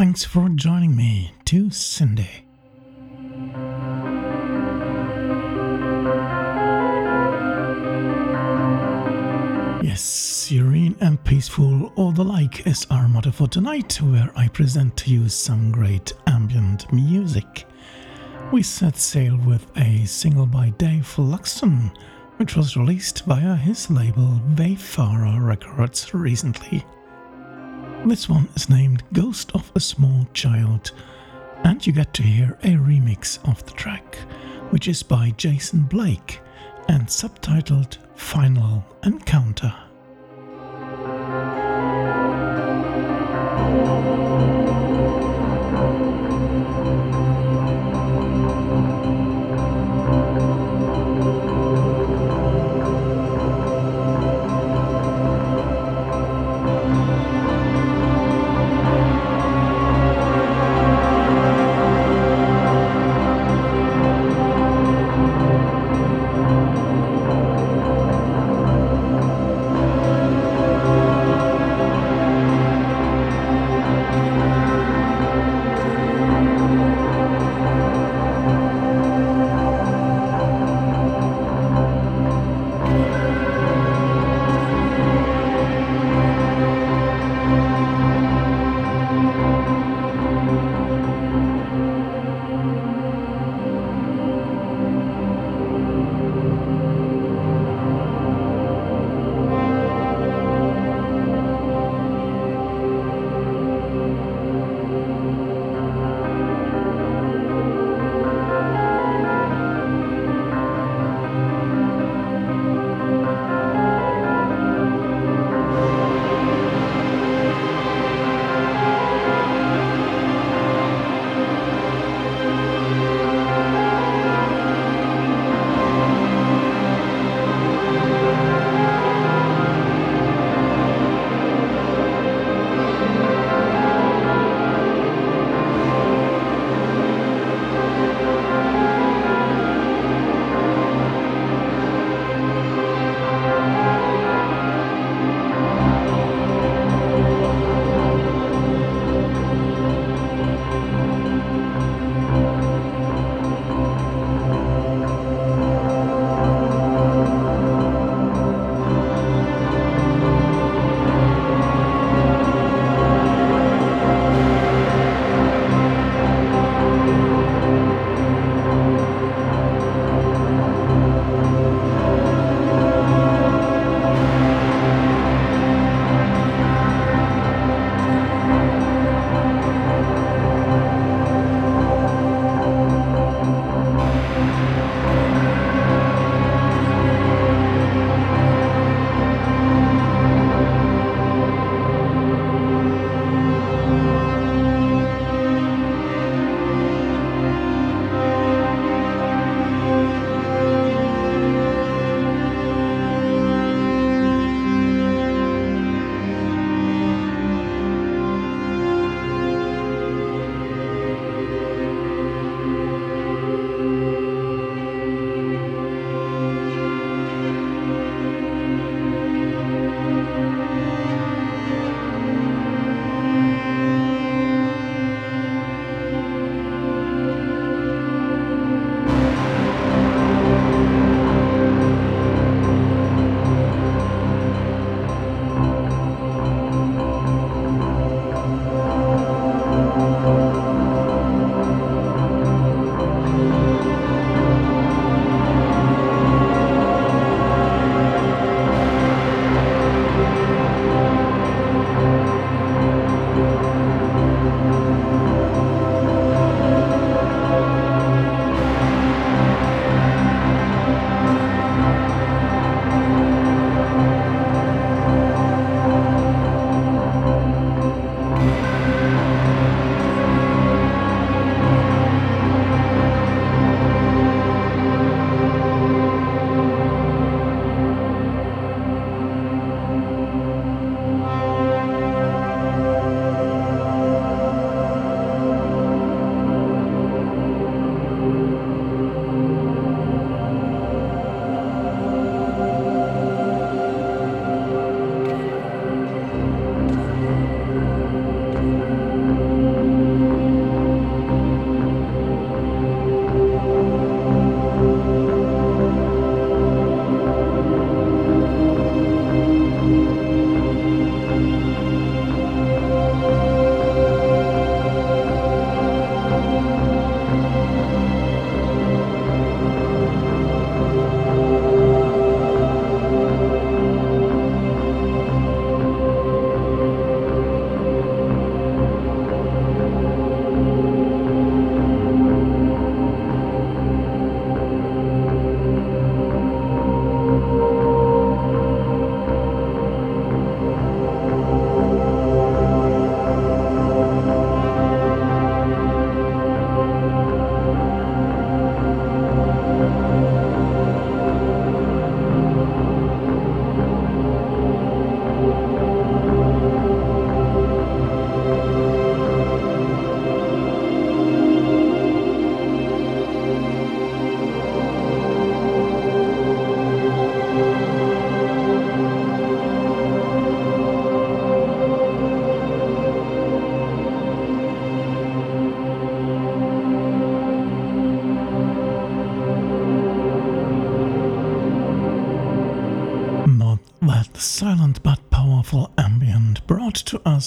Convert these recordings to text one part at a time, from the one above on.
Thanks for joining me to Syndae. Yes, serene and peaceful, all the like is our motto for tonight, where I present to you some great ambient music. We set sail with a single by Dave Luxton, which was released via his label Wayfarer Records recently. This one is named Ghost of a Small Child, and you get to hear a remix of the track, which is by Jason Blake and subtitled Final Encounter.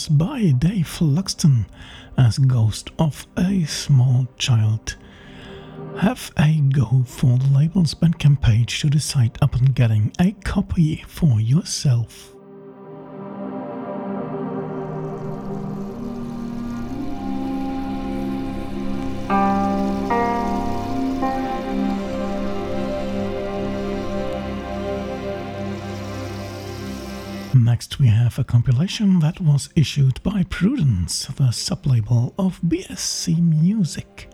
By Dave Luxton as Ghost of a Small Child. Have a go for the label's Bandcamp page to decide upon getting a copy for yourself. Next, we have a compilation that was issued by Prudence, the sublabel of BSC Music.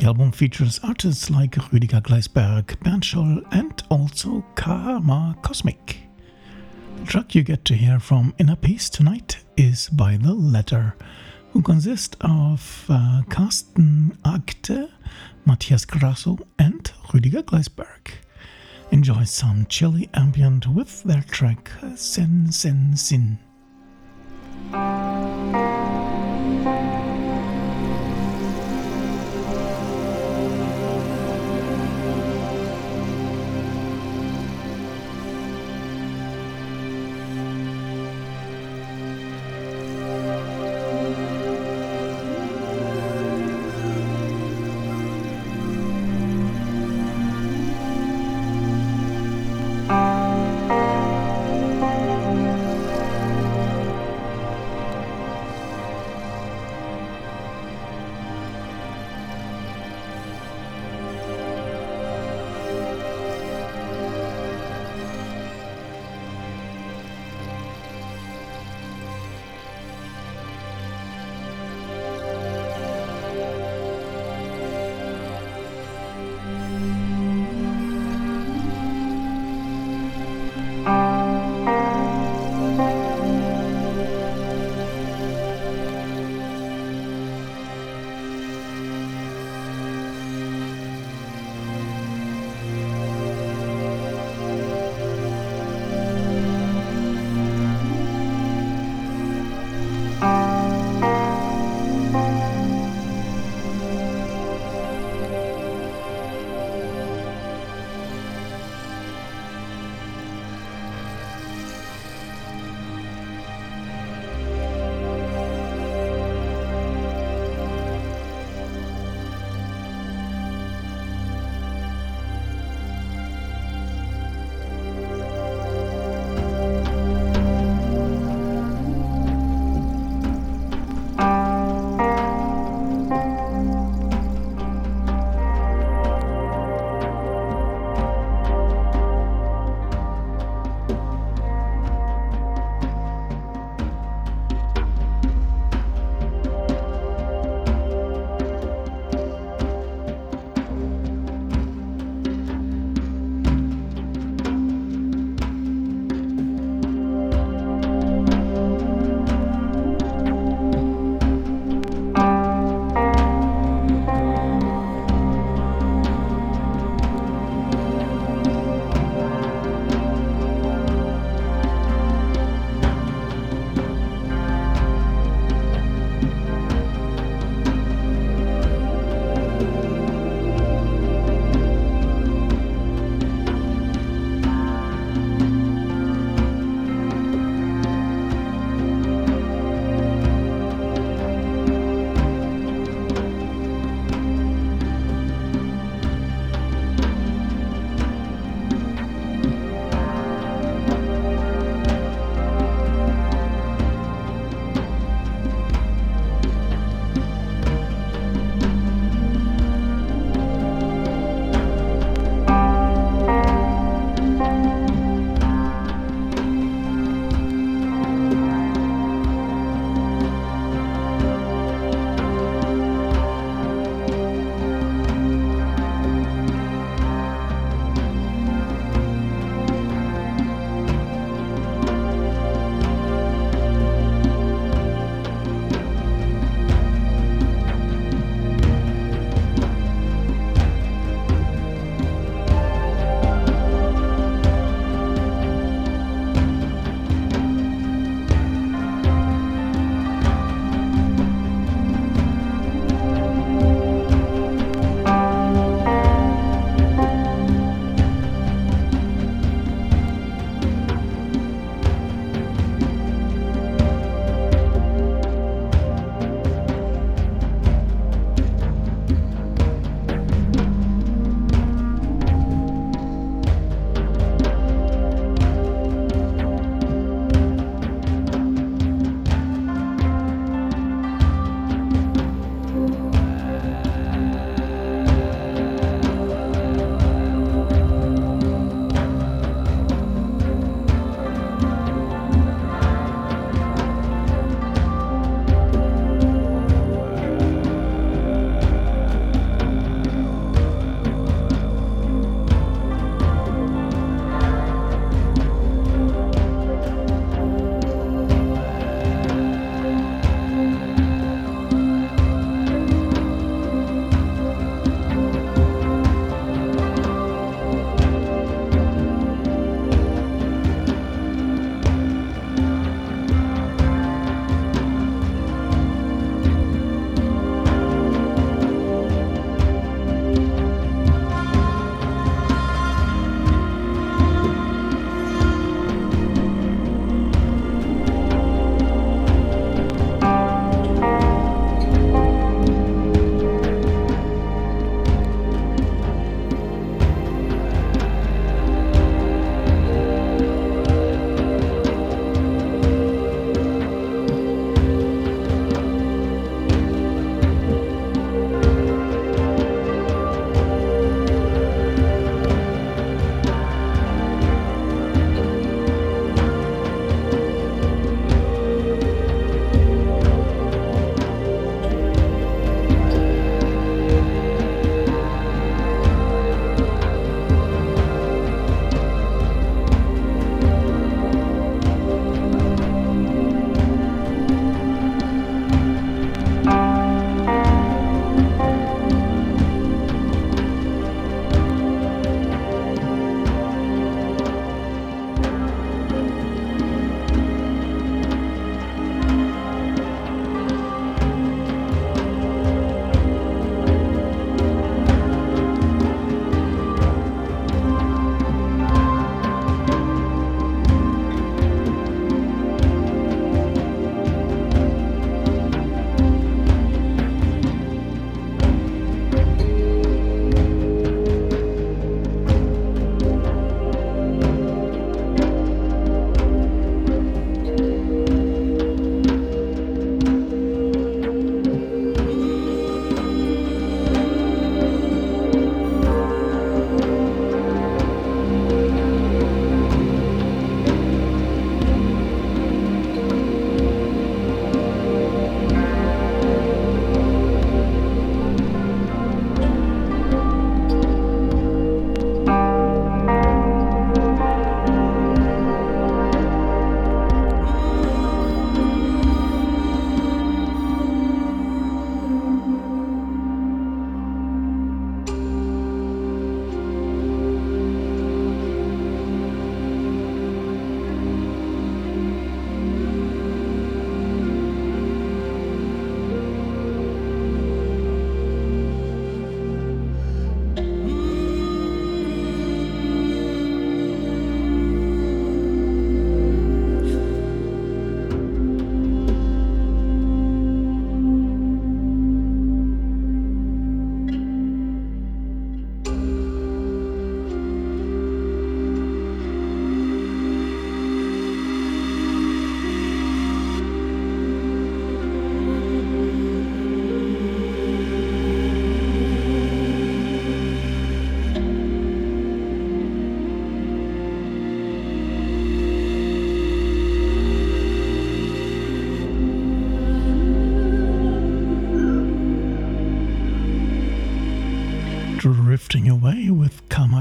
The album features artists like Rüdiger Gleisberg, Bernd Scholl, and also Karmacosmic. The track you get to hear from Inner Peace tonight is by The Letter, who consist of uh, Carsten Agte, Matthias Grasso, and Rüdiger Gleisberg enjoy some chilly ambient with their track Sen Sen Sin.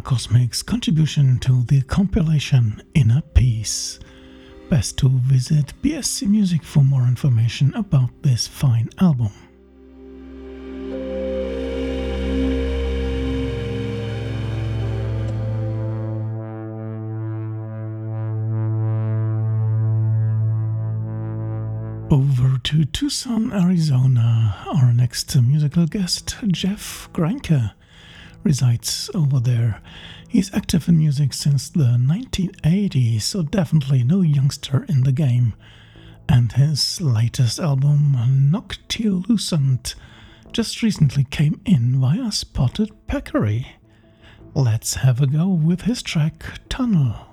Cosmic's contribution to the compilation Inner Peace. Best to visit BSC Music for more information about this fine album. Over to Tucson, Arizona. Our next musical guest, Jeff Greinke, resides over there. He's active in music since the 1980s, so definitely no youngster in the game. And his latest album, Noctilucent, just recently came in via Spotted Peccary. Let's have a go with his track Tunnel.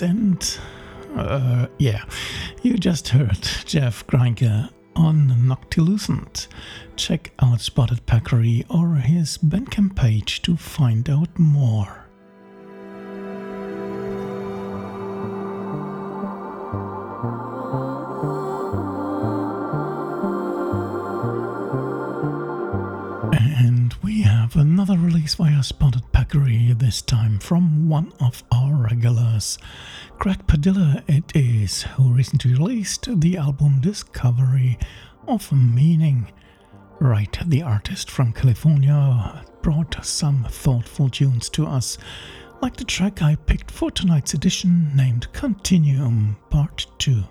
End? Uh, yeah, you just heard Jeff Greinke on Noctilucent. Check out Spotted Peccary or his Bandcamp page to find out more. Padilla it is, who recently released the album Discovery of Meaning. Right, the artist from California brought some thoughtful tunes to us, like the track I picked for tonight's edition named Continuum Part 2.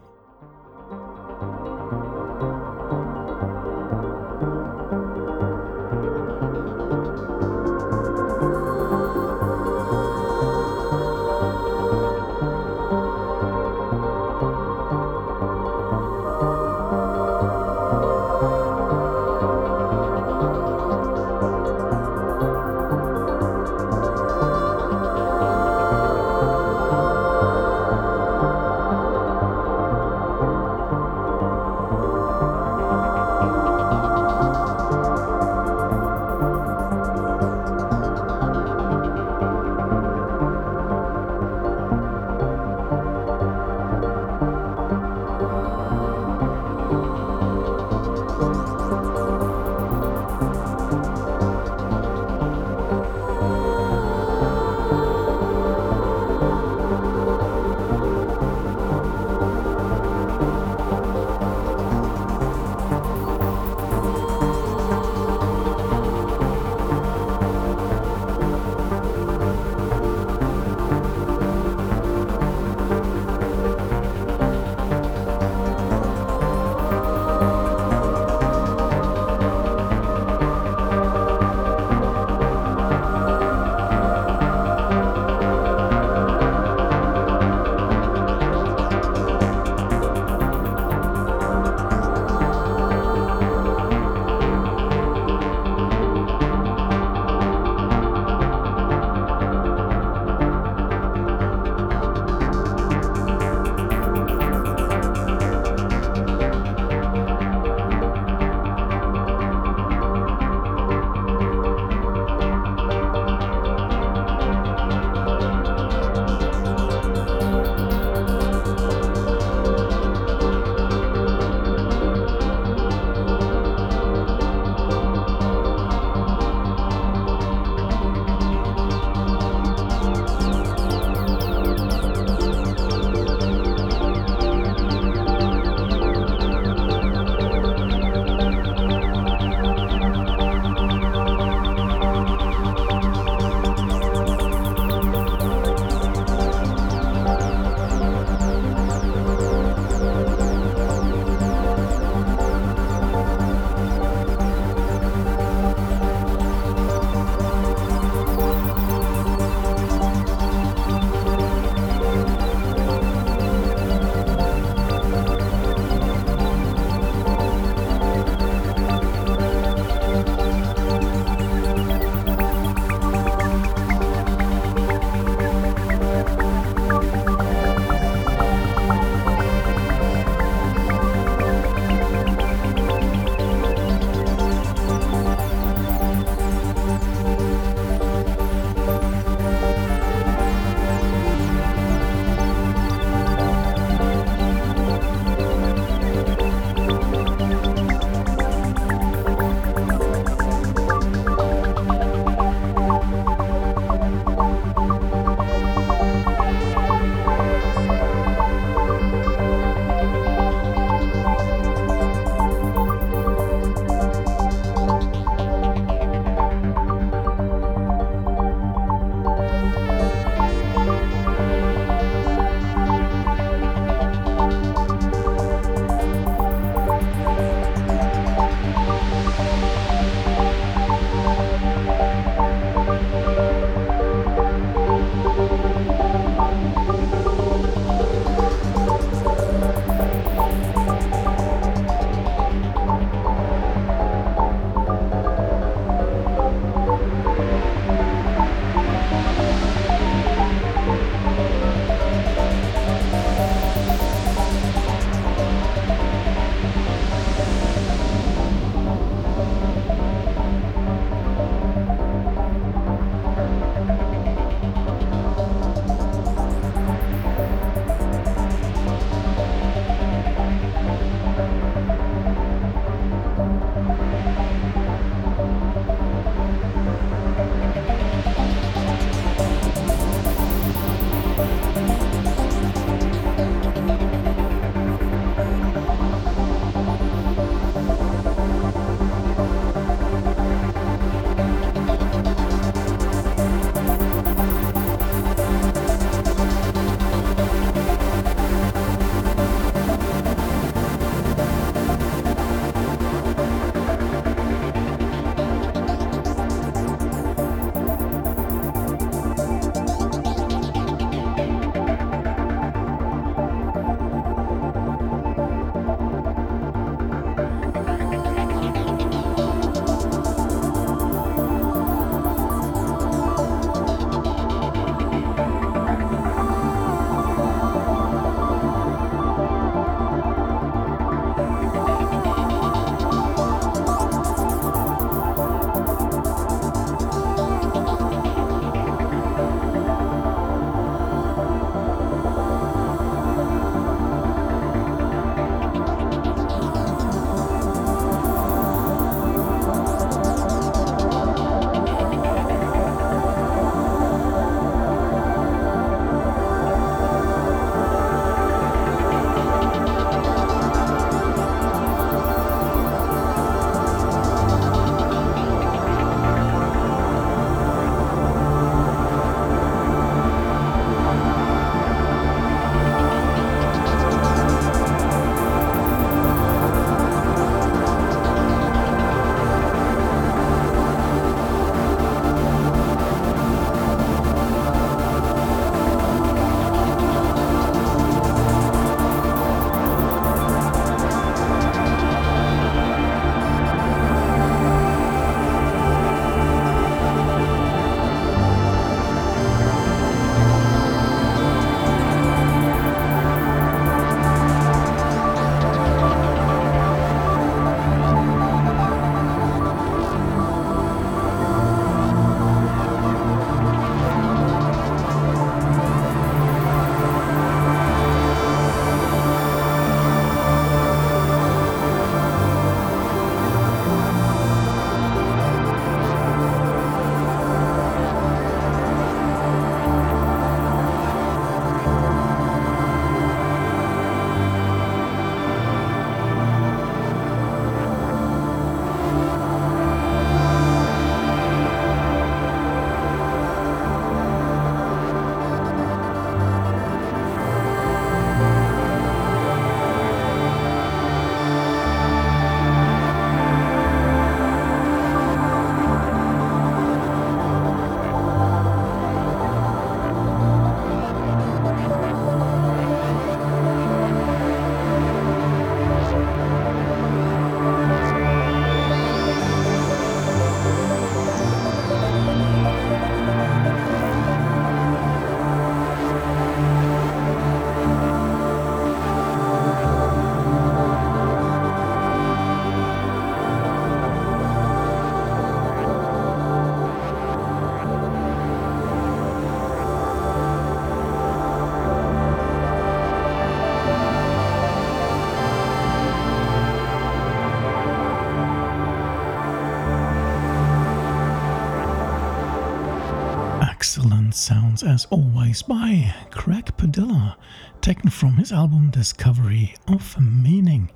As always by Craig Padilla, taken from his album Discovery of Meaning.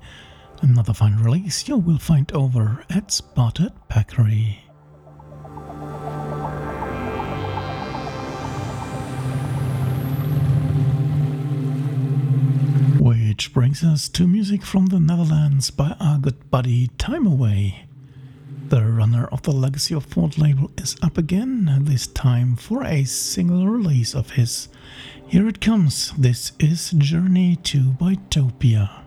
Another fine release you will find over at Spotted Peccary. Which brings us to music from the Netherlands by our good buddy Time Away. The runner of the Legacy of Ford label is up again, this time for a single release of his. Here it comes. This is Journey to Bytopia.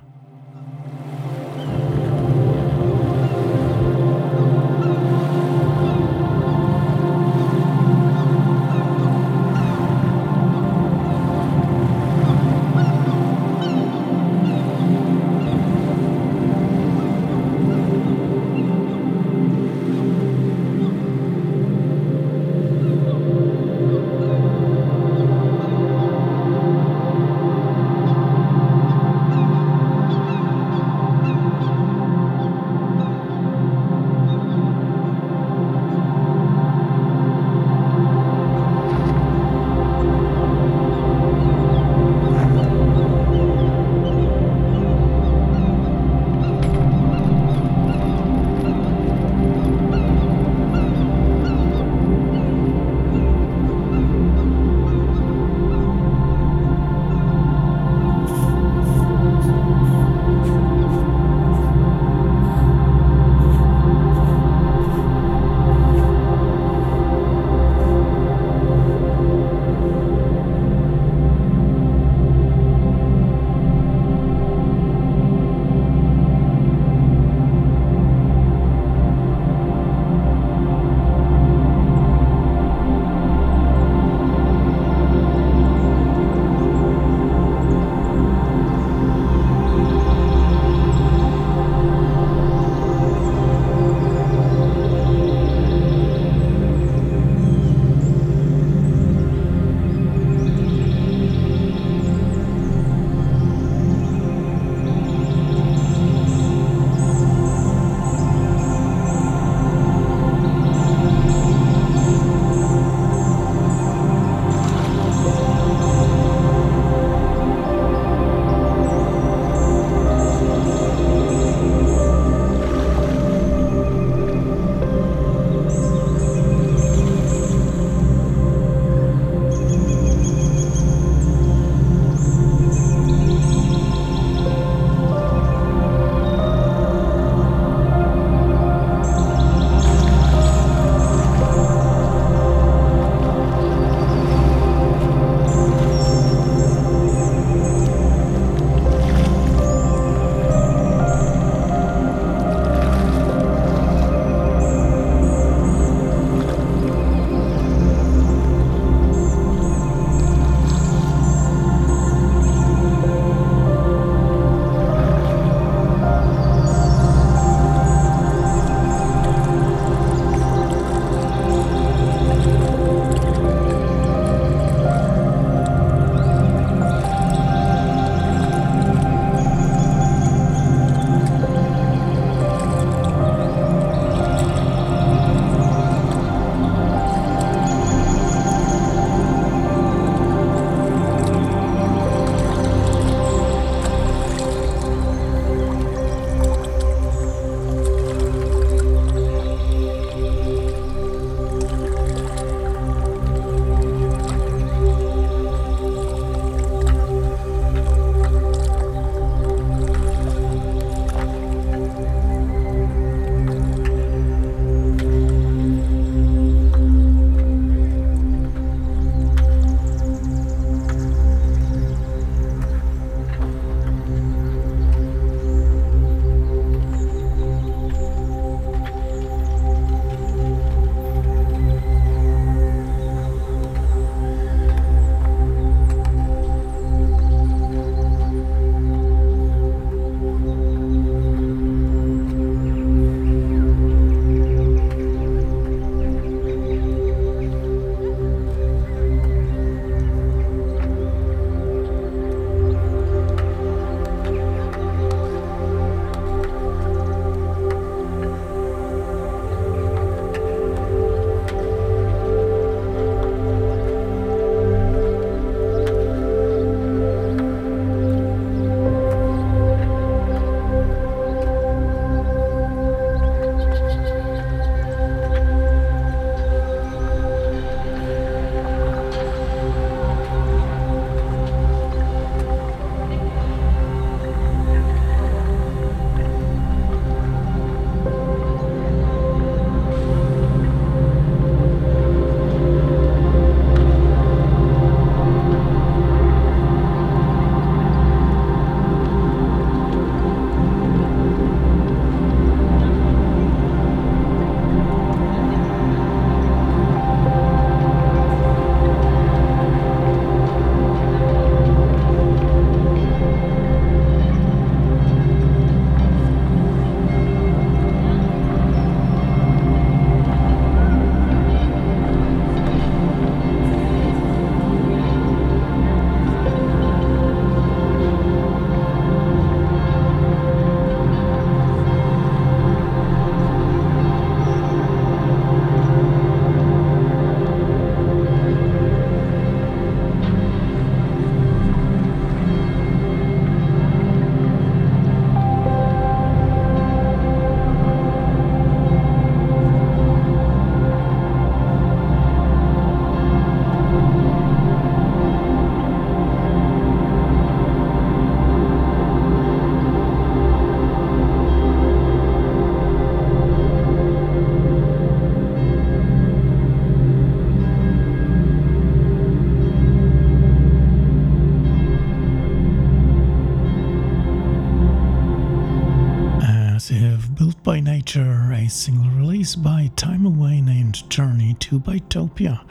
Nature, a single release by Time Away named Journey to Bytopia.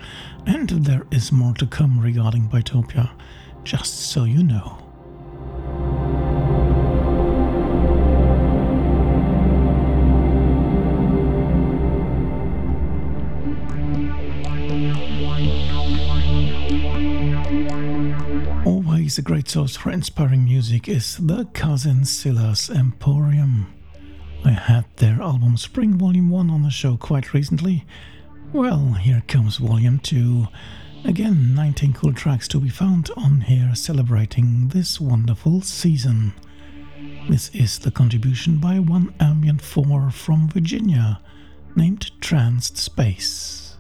And there is more to come regarding Bytopia, just so you know. Always a great source for inspiring music is the Cousin Silas Emporium. I had their album Spring Volume 1 on the show quite recently. Well, here comes Volume 2. Again, 19 cool tracks to be found on here celebrating this wonderful season. This is the contribution by OneAmbient4 from Virginia named Tranced Space.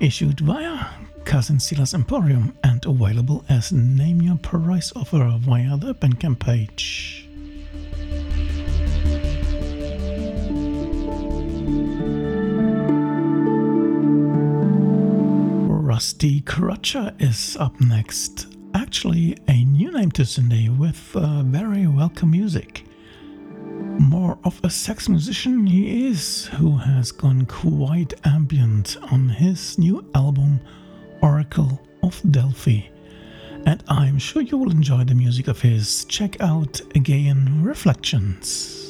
Issued via Cousin Silas Emporium and available as Name Your Price offer via the Bandcamp page. Rusty Crutcher is up next. Actually, a new name to Syndae with uh, very welcome music more of a sex musician he is, who has gone quite ambient on his new album Oracle of Delphi. And I'm sure you will enjoy the music of his. Check out Aegean Reflections.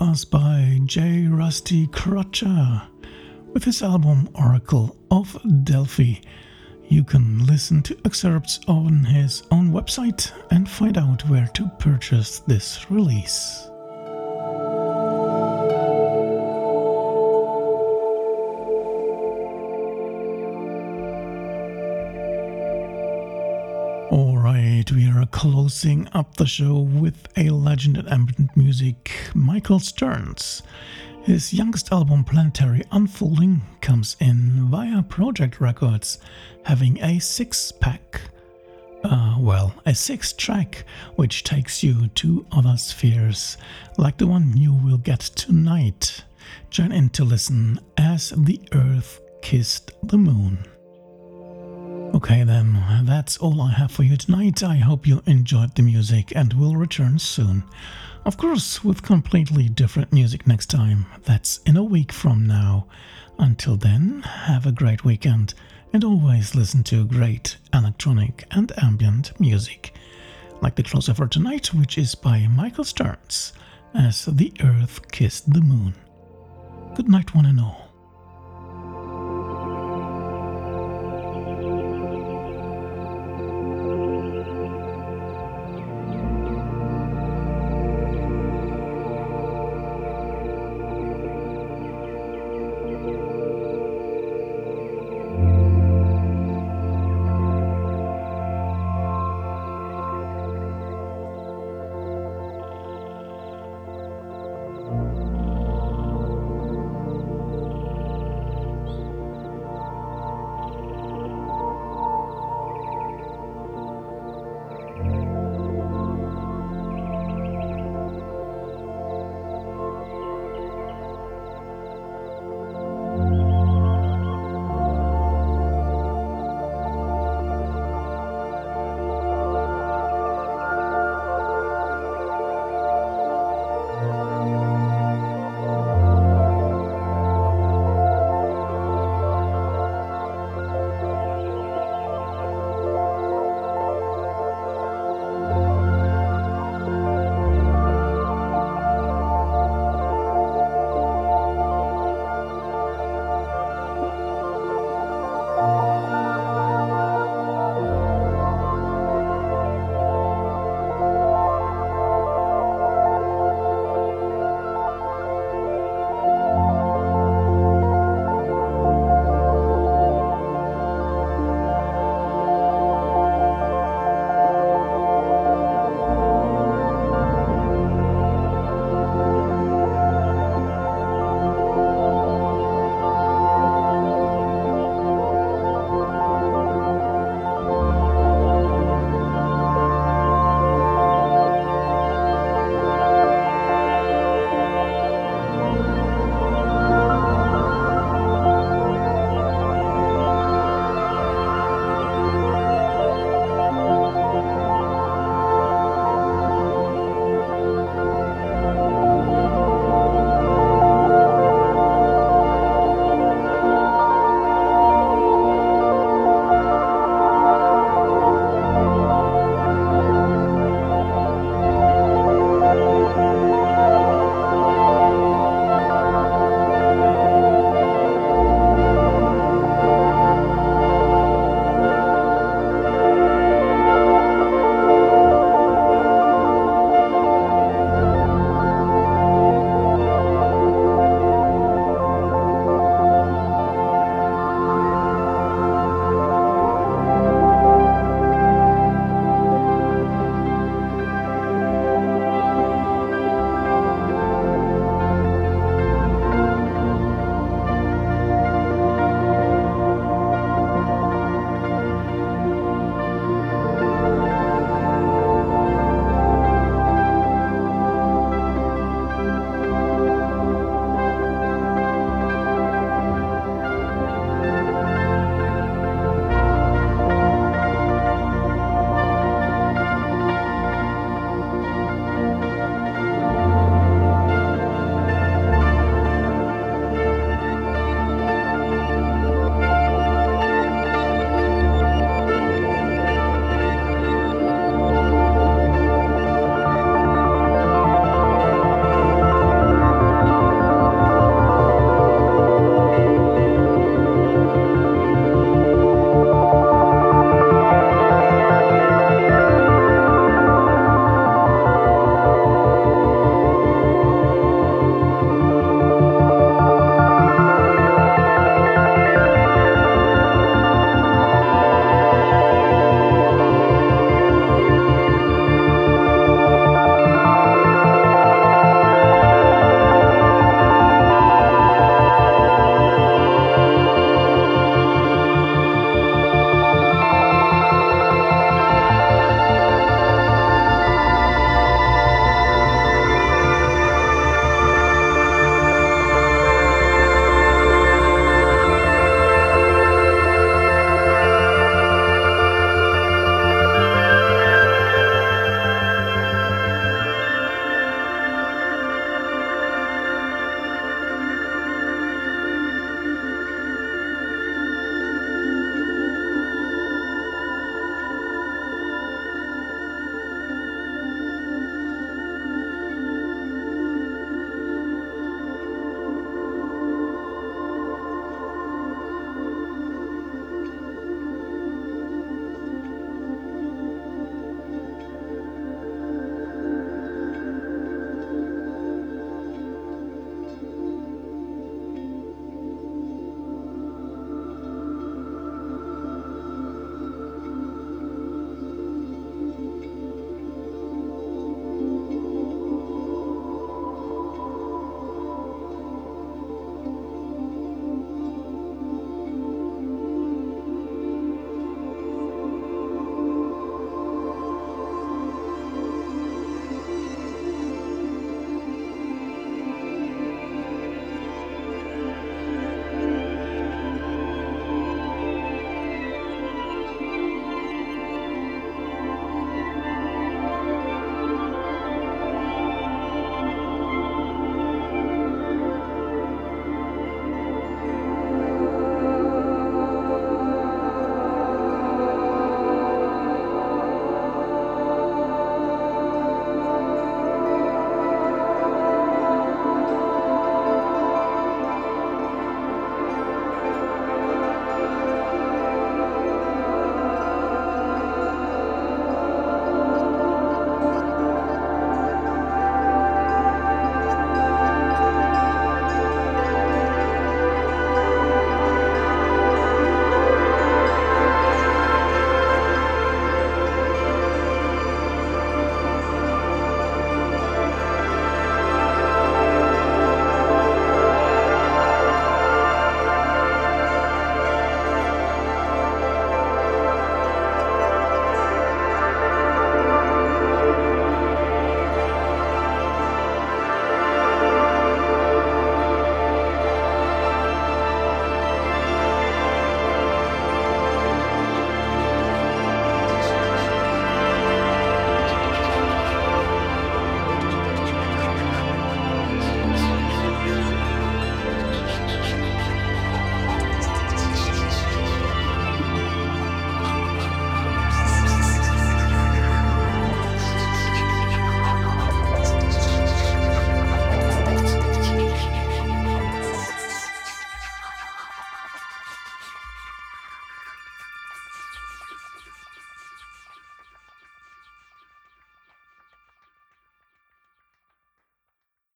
Us by J. Rusty Crutcher with his album Oracle of Delphi. You can listen to excerpts on his own website and find out where to purchase this release. Closing up the show with a legend in ambient music, Michael Stearns. His youngest album, Planetary Unfolding, comes in via Projekt Records, having a six pack. Uh, well, a six track, which takes you to other spheres, like the one you will get tonight. Join in to listen as the Earth kissed the moon. Okay, then, that's all I have for you tonight. I hope you enjoyed the music and will return soon. Of course, with completely different music next time. That's in a week from now. Until then, have a great weekend and always listen to great electronic and ambient music. Like the closer for tonight, which is by Michael Stearns, as the Earth kissed the moon. Good night, one and all.